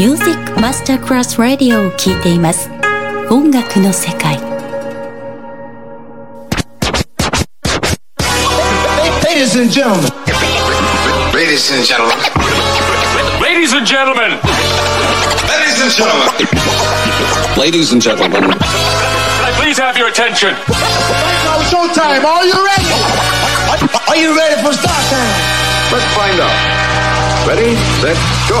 ミュージックマスタークラスラディオを聴いています音楽の世界 Ladies and gentlemen. Ladies and gentlemen. Ladies and gentlemen. Ladies and gentlemen. Ladies and gentlemen. Can I please have your attention? Now showtime. Are you ready? Are, are you ready for start time? Let's find out. Ready, set, go.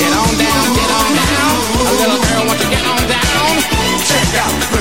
Get on down, get on down. A little girl, won't you get on down? Check out the groove.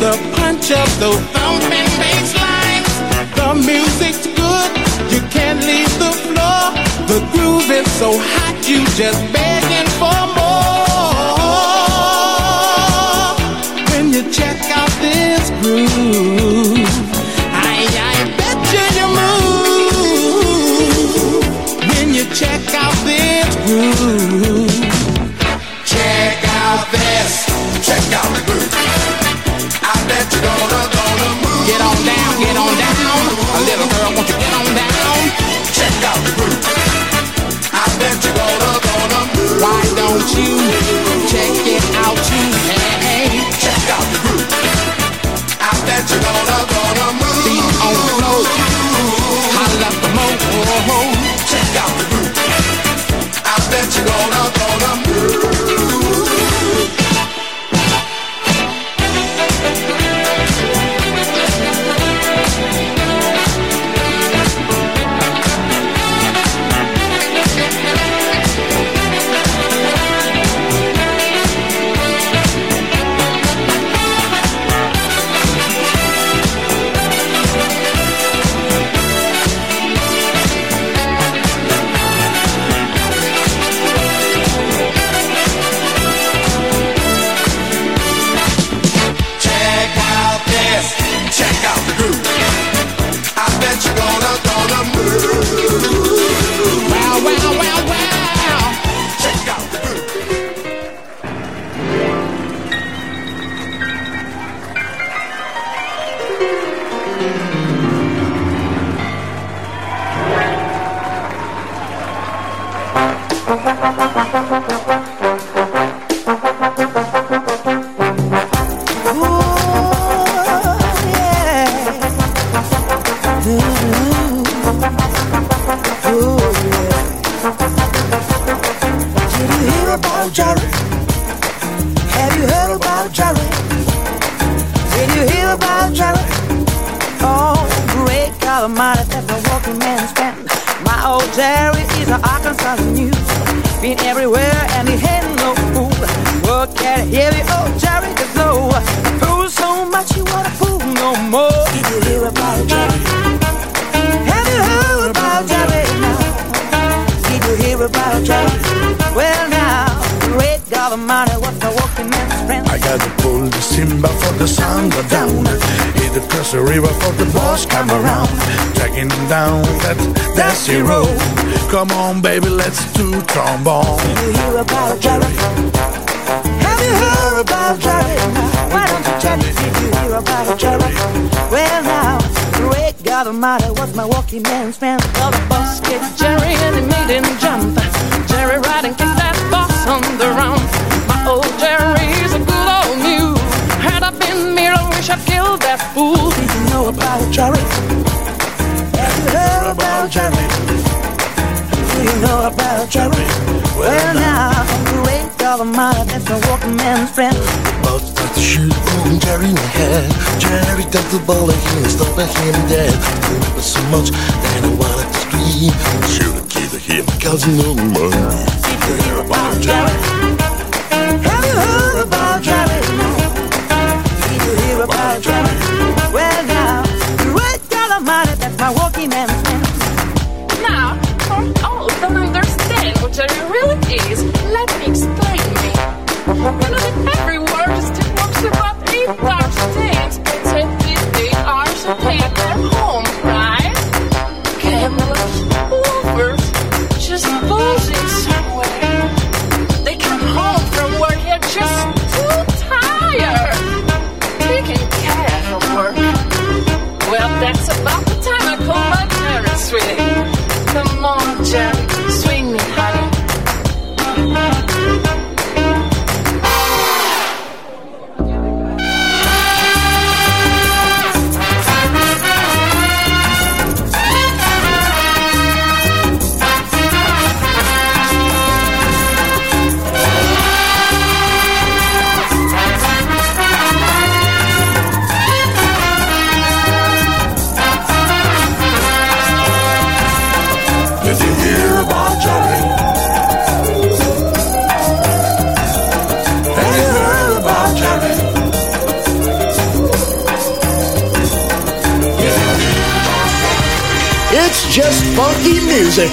The punch of those thumping bass lines. The music's good, you can't leave the floor. The groove is so hot, you just begging for more. When you check out this groove, you Simba for the sun go down. Hit the Crest River for the boss come around. Him down that dusty road. Come on, baby, let's do trombone. You hear about Jerry? Have you heard about Jerry? Why don't you tell me? Did you hear about Jerry? Well, now, great God Almighty was my walking man's friend. Well, the boss kicked Jerry and he made him jump. Jerry riding kicked that boss on the run. My old Jerry's a good old mule. I wish I'd killed that fool. Did you know about Jerry? Have you heard about Jerry? Do you know about Jerry? Well, now, great God Almighty, that's my walking man's friend. Both got the shoot on Jerry in the head. Jerry got the ball and he stopped him dead. Remember so much that I wanted to scream. Shoot a to him, cause no more. Did you hear about Jerry? drama.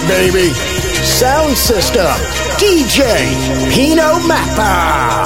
Baby. Sound system, DJ Pino Mappa.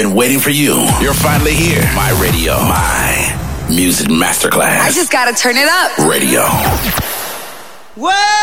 been waiting for you. You're finally here. My radio. My music masterclass. I just gotta turn it up. Radio. Whoa!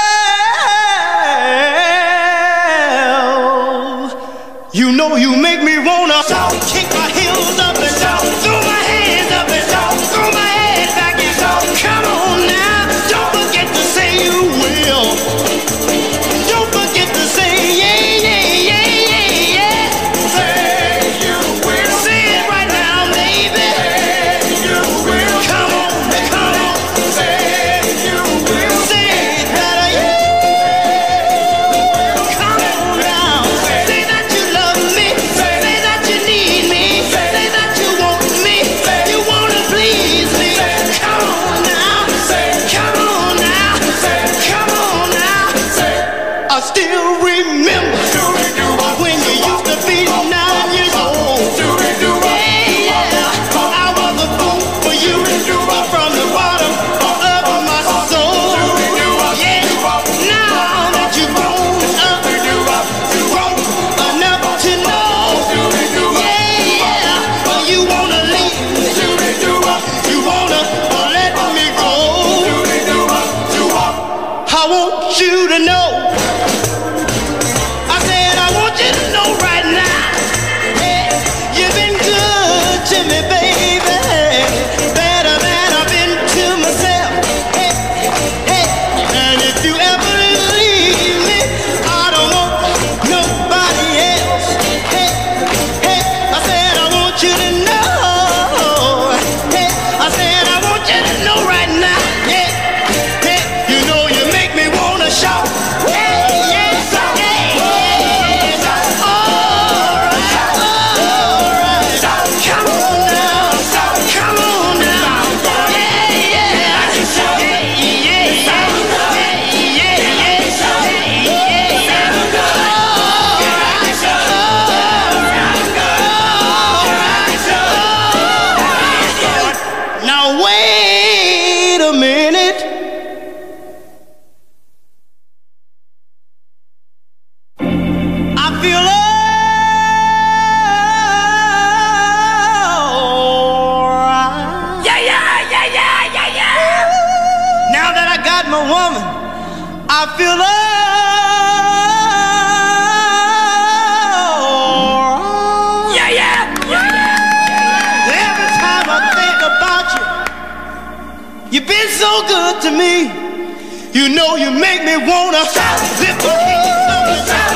Lift the oh, kingdom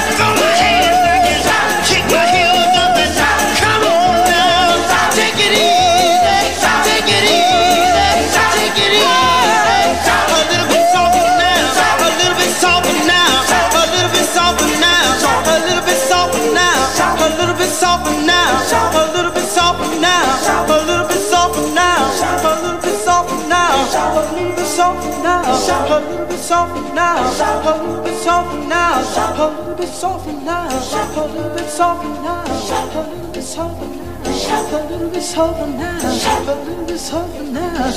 a little bit softer now, a little bit softer now, a little bit softer now, a little bit softer now, a little bit softer now. A little bit softer now, a little bit softer now, a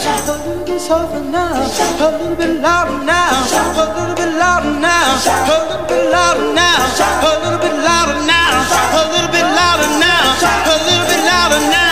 little softer now, a little bit louder now, a little bit louder now, a little bit louder now, a little bit louder now, a little bit louder now, a little bit louder now.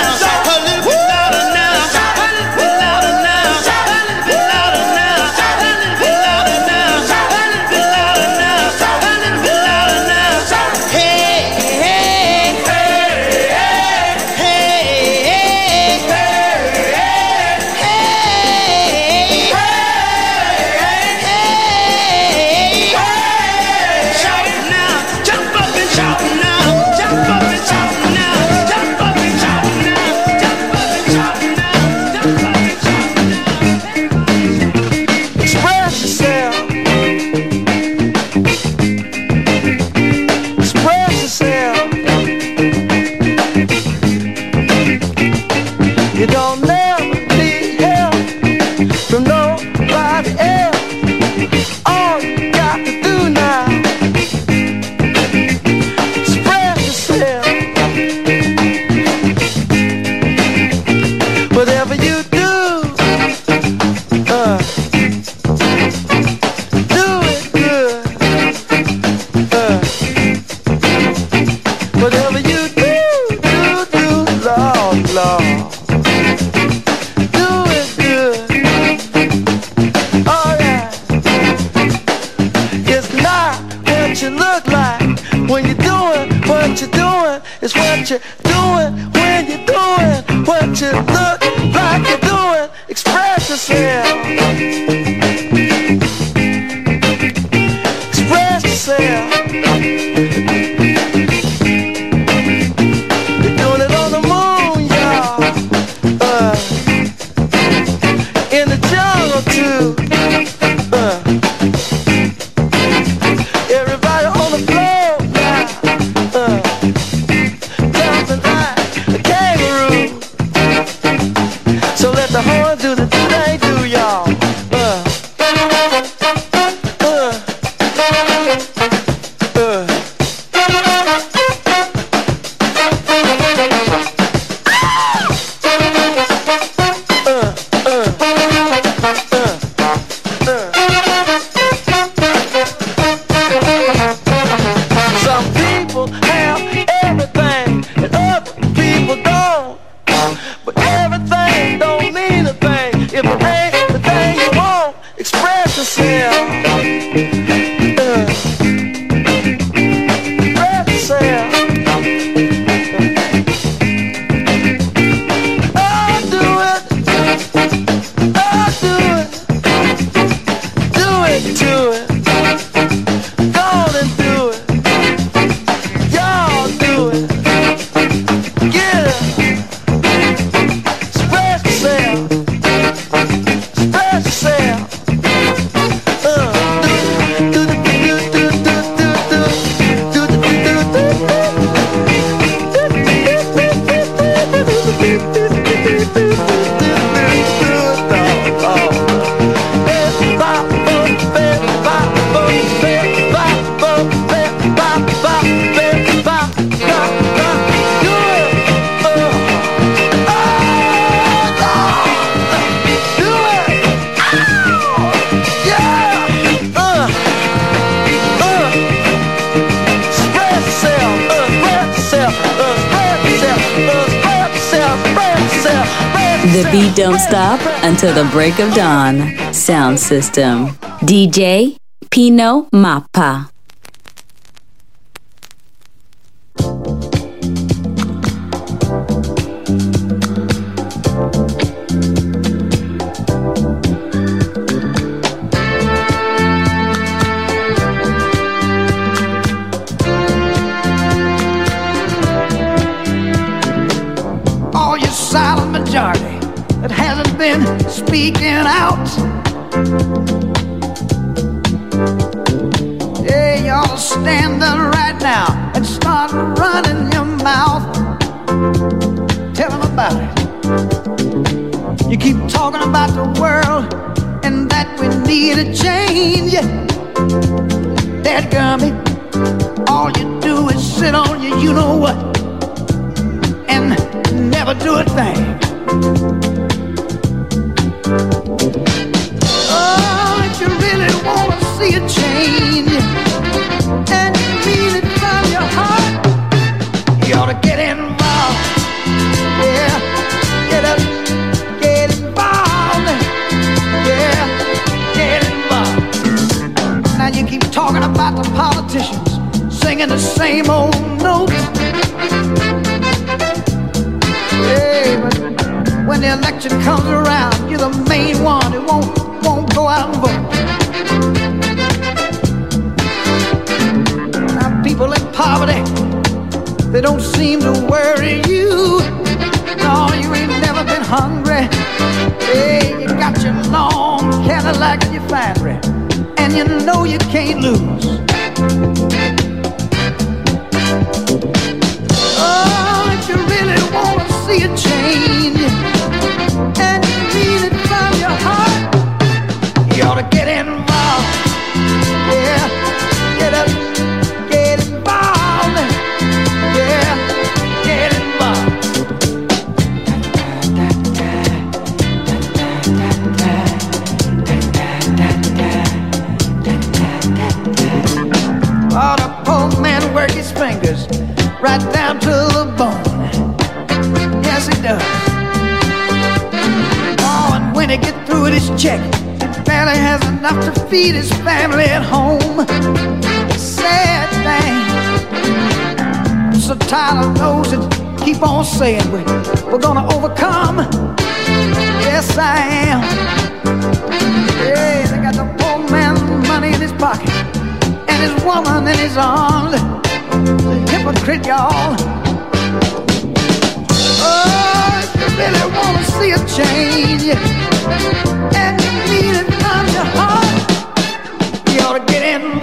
System. DJ Pino Mappa. You stand up right now and start running your mouth. Tell them about it. You keep talking about the world and that we need a change. That gummy, all you do is sit on your you know what and never do a thing. Oh, if you really want to see a change talking about the politicians singing the same old notes. Hey, but when the election comes around, you're the main one who won't won't go out and vote. Now people in poverty, they don't seem to worry you. No, you ain't never been hungry. Hey, you got your long Cadillac and your factory, and you know you can't lose. Oh, if you really want to see a change and you mean it from your heart, you ought to get involved. Right down to the bone. Yes, it does. Oh, and when he get through with his check, he barely has enough to feed his family at home. Sad thing. So of those that keep on saying we, we're gonna overcome. Yes, I am. Yeah, they got the poor man's money in his pocket and his woman in his arms. Hypocrite, y'all. Oh, if you really wanna see a change and you mean it from your heart, you ought to get involved.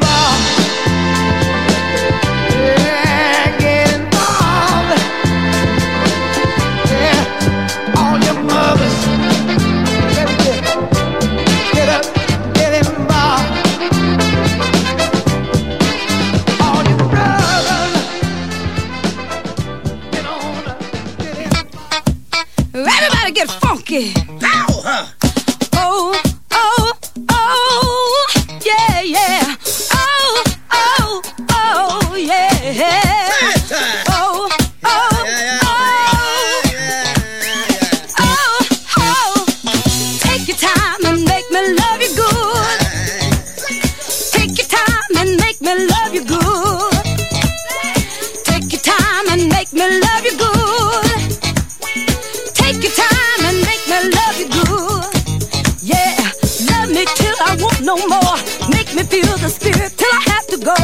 No more. Make me feel the spirit till I have to go.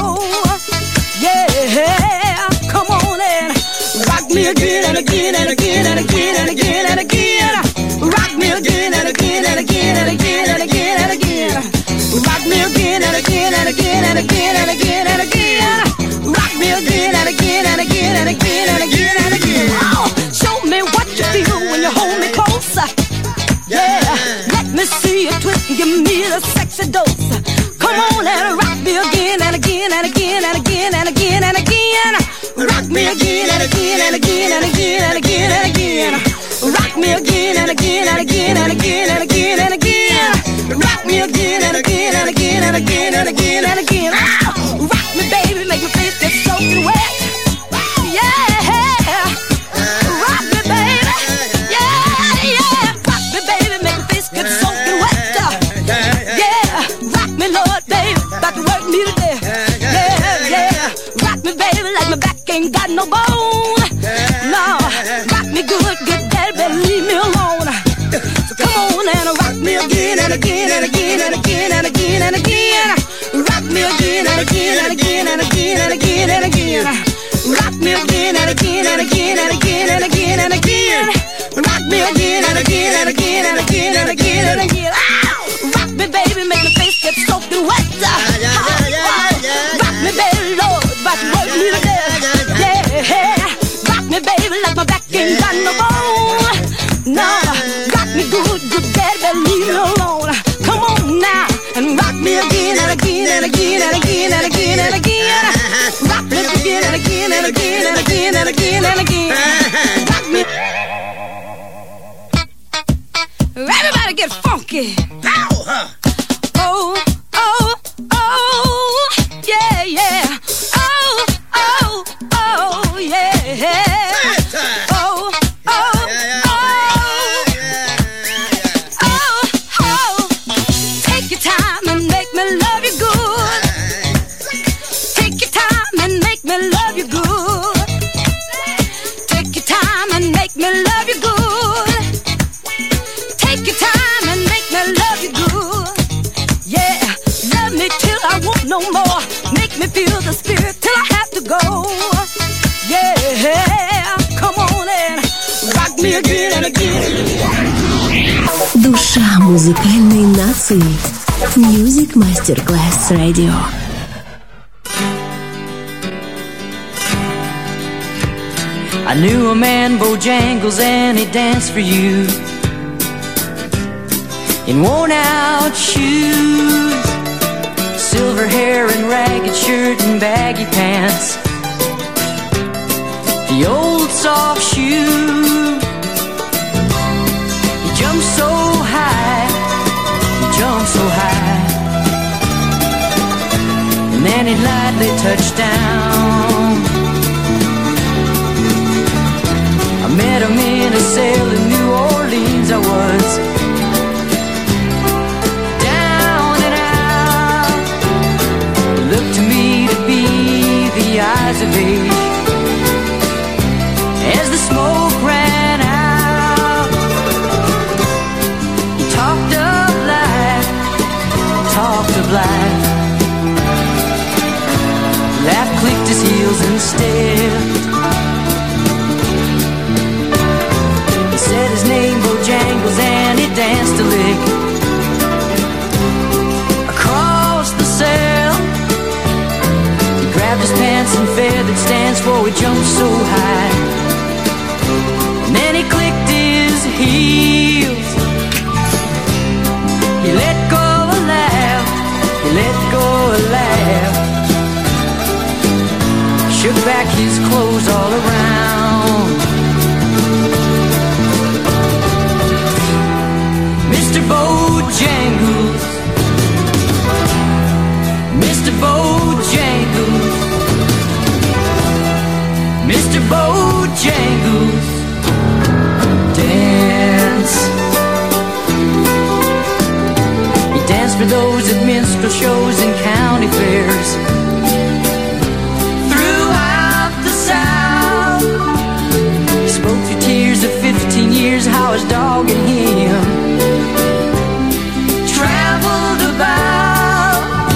Yeah, come on and rock me again and again and again and again and again and again. See twist give me the sexy dose. Come on and rock me again and again and again and again and again and again. Rock me again and again and again and again and again and again. Rock me again and again and again and again and again and again. Rock me again and again and again and again and again and again. Rock me, baby, make me face get soaking wet. Ain't got no bone. No, rock me good, good, daddy, better leave me alone. Come on and rock me again and again and again and again and again and again. Rock me again and again and again and again and again and again. Rock me again and again and again and again and again and again. Rock me again and again and again and again and again and again. And again and again and again and again and again. Rock me again and again and again and again and again and again. Rock me. Everybody get funky. Oh, oh, oh, yeah, yeah. Душа музыкальной нации. Music Masterclass Radio. I knew a man, Bojangles, and he danced for you in worn out shoes, silver hair and ragged shirt and baggy pants. The old soft shoe. He jumped so high, he jumped so high, and then he lightly touched down. I met him in a cell in New Orleans. I was stepped. He said his name, Bojangles, and he danced a lick. Across the cell, he grabbed his pants and feathered stance for he jumped so high. Shook back his clothes all around. Mr. Bojangles, Mr. Bojangles, Mr. Bojangles, dance. He danced for those at minstrel shows and county fairs. 15 how his dog and him traveled about.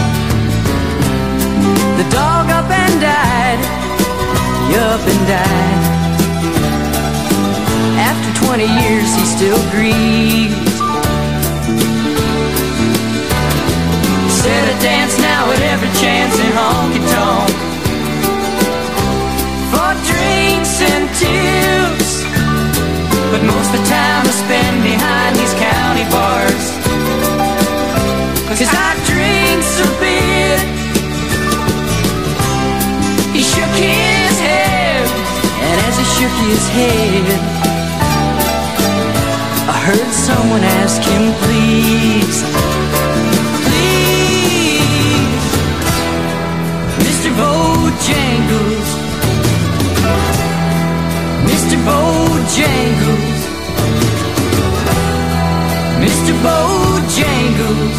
The dog up and died, up and died. After 20 years, he still grieves. Said I dance now at every chance in honky tonk for drinks and tips. But most of the time I spend behind these county bars. Cause I drink a bit. He shook his head, and as he shook his head, I heard someone ask him, please. Please, Mr. Bojangles, Bojangles,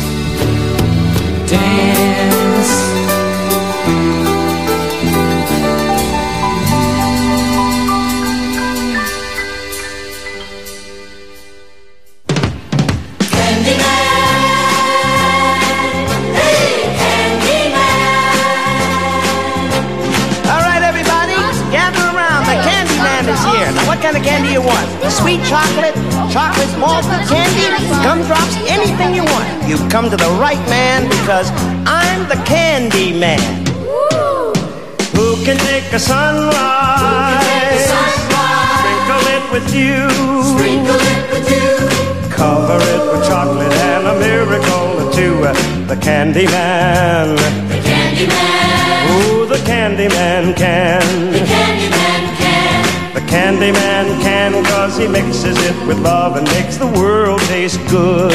dance. Come to the right man because I'm the candy man. Who can take a sunrise? Sprinkle it with you. Sprinkle it with you. Cover it with chocolate and a miracle or two. The candy man. The candy man. Ooh, the candy man can. The candy man can. The candy man can cause he mixes it with love and makes the world taste good.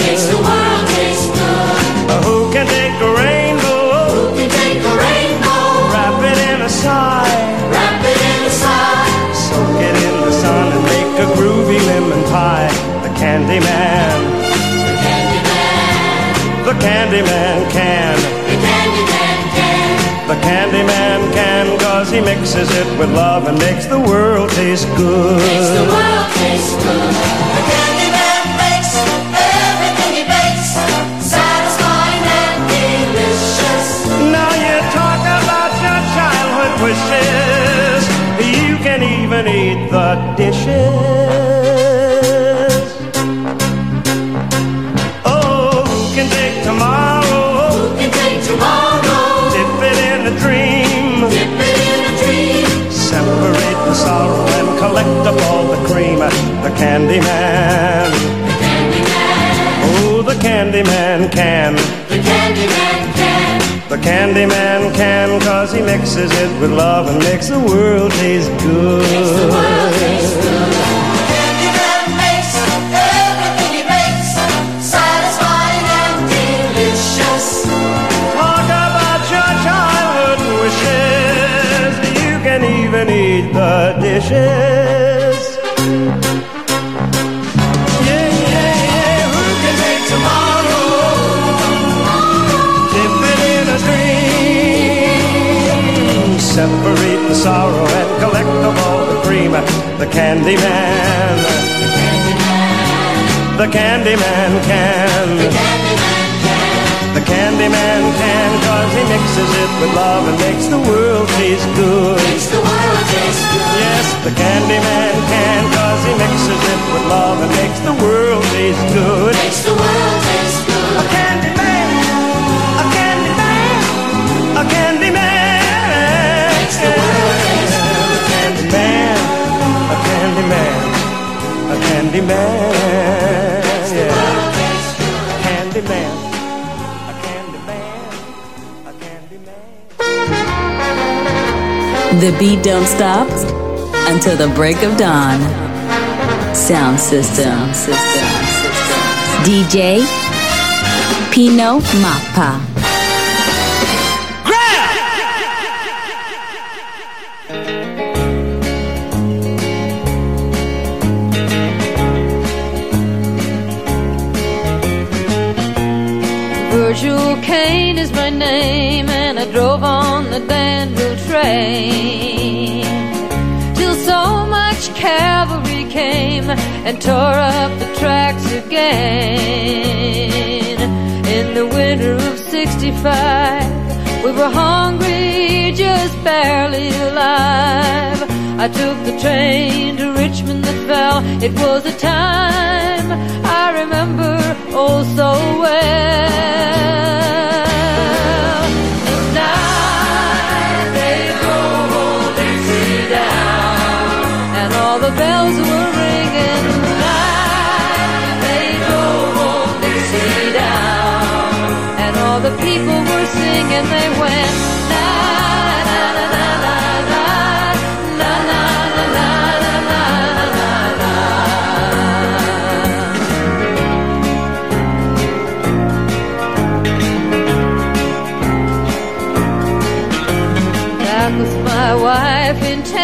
Man. The candy man can. The candy man can. The candy man can cause he mixes it with love and makes the world taste good. Makes the world taste good. The candy man makes everything he bakes satisfying and delicious. Now you talk about your childhood wishes. You can even eat the dishes. Sorrow and collect up all the cream. The candy man. The candy man. Oh, the candy man can. The candy man can. The candy man can cause he mixes it with love and makes the world taste good. Makes the world taste good. The dishes. Yeah, yeah, yeah. Who can take tomorrow? It in a dream. Separate the sorrow and collect of all the cream. The candy man. The candy man can. The candy Candyman can cause he mixes it with love and makes the world taste good. Makes the world taste good. Yes, the Candyman can cause he mixes it with love and makes the world taste good. Makes the world taste good. A Candyman, a Candyman, a Candyman. Makes the world taste good. A Candyman, a Candyman, a Candyman. Yeah. Candyman. The beat don't stop until the break of dawn. Sound system. system. DJ Pino Mappa. Virgil Caine is my name, drove on the Danville train till so much cavalry came and tore up the tracks again. In the winter of '65, we were hungry, just barely alive. I took the train to Richmond that fell. It was a time I remember oh so well.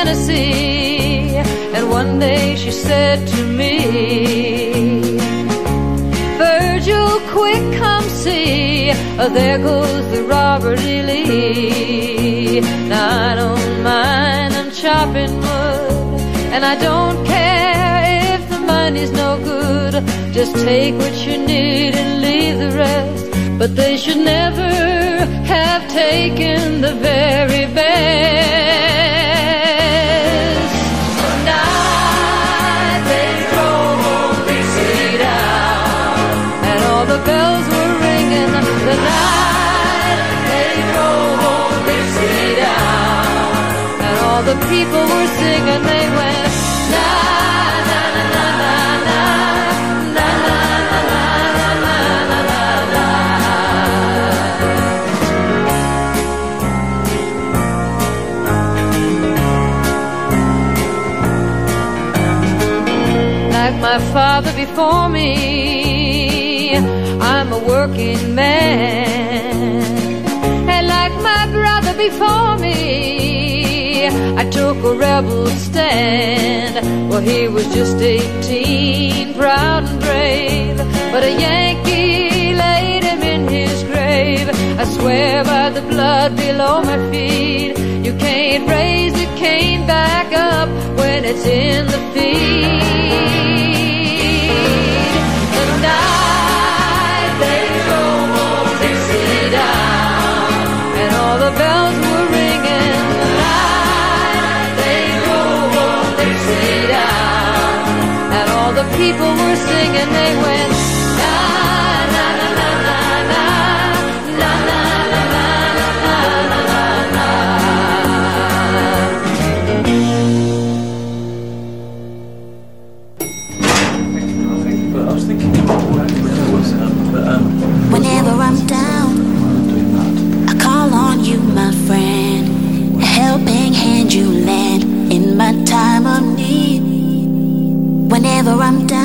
Tennessee, and one day she said to me, Virgil, quick, come see, oh, there goes the Robert E. Lee. Now I don't mind, I'm chopping wood, and I don't care if the money's no good. Just take what you need and leave the rest. But they should never have taken the very best. People were singing. They went. Like my father before me. I'm a working man, and like my brother before me, I took a rebel stand. Well, he was just 18, proud and brave, but a Yankee laid him in his grave. I swear by the blood below my feet, you can't raise a Caine back up when it's in the feed. People were singing. They went. Whenever I'm down,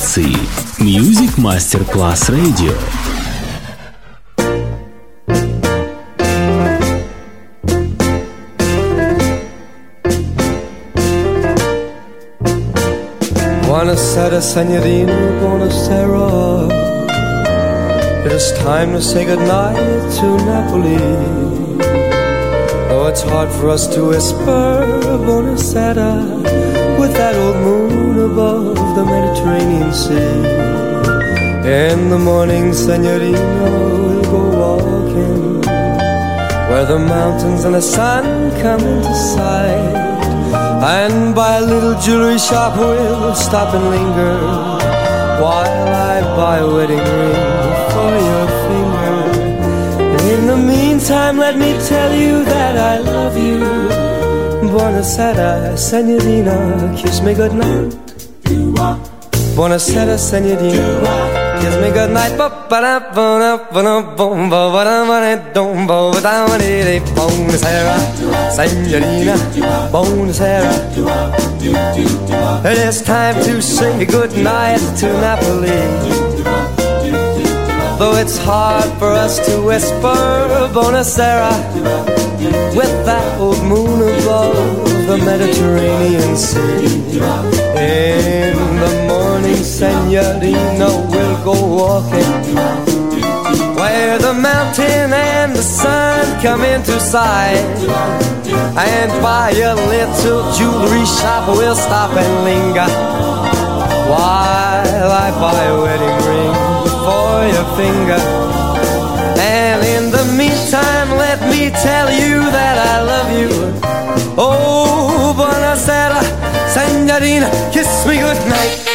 музыкальной нации. Music Masterclass Radio. Buonasera, Signorina, buonasera. It is time to say goodnight to Napoli. Though it's hard for us to whisper, buonasera, with that old moon above the Mediterranean In the morning, Signorina, we'll go walking where the mountains and the sun come into sight. And by a little jewelry shop we'll stop and linger While I buy a wedding ring for your finger. In the meantime let me tell you that I love you. Buonasera, senorina, kiss me goodnight Buonasera, senorina Kiss me goodnight. Buonasera, Signorina. Buonasera. It is time to say goodnight to Napoli. Though it's hard for us to whisper Buonasera with that old moon above the Mediterranean Sea. In morning, Senorina, we'll go walking where the mountain and the sun come into sight. And by a little jewelry shop, we'll stop and linger while I buy a wedding ring for your finger. And in the meantime, let me tell you that I love you. Oh, buonasera, senorina, kiss me goodnight.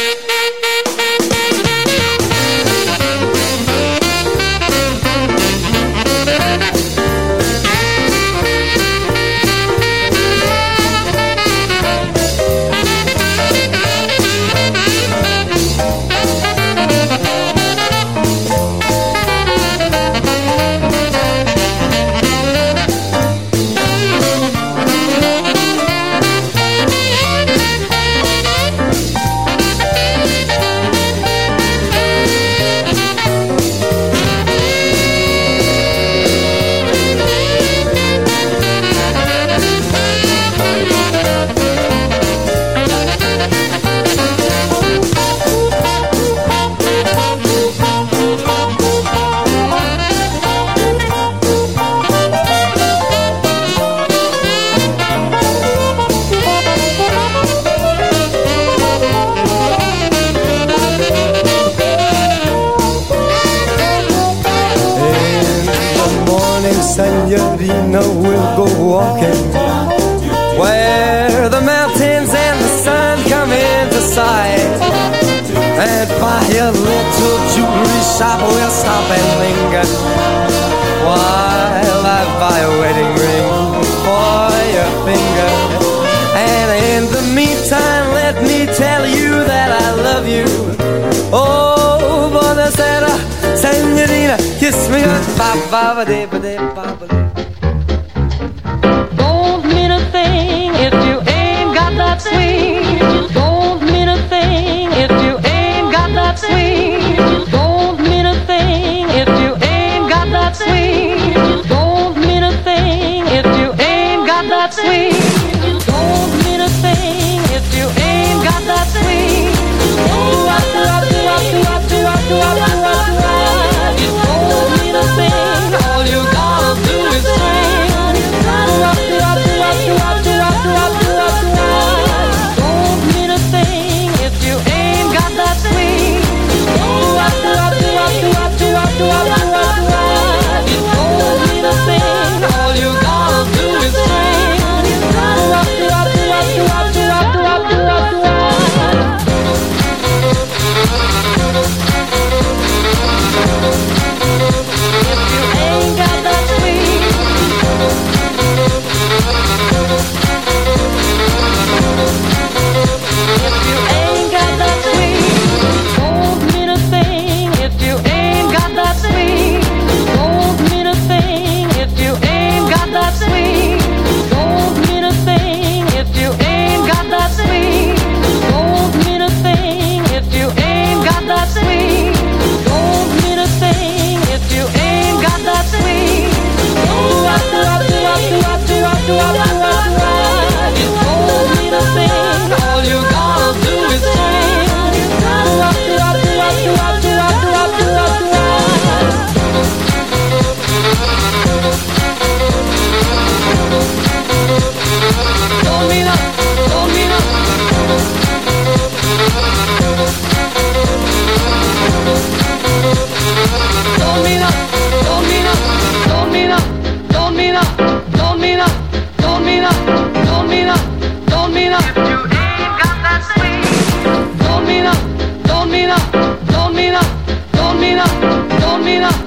do about Don't mean up, don't mean up, don't mean up, don't mean up.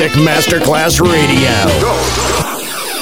Music Masterclass Radio. Go.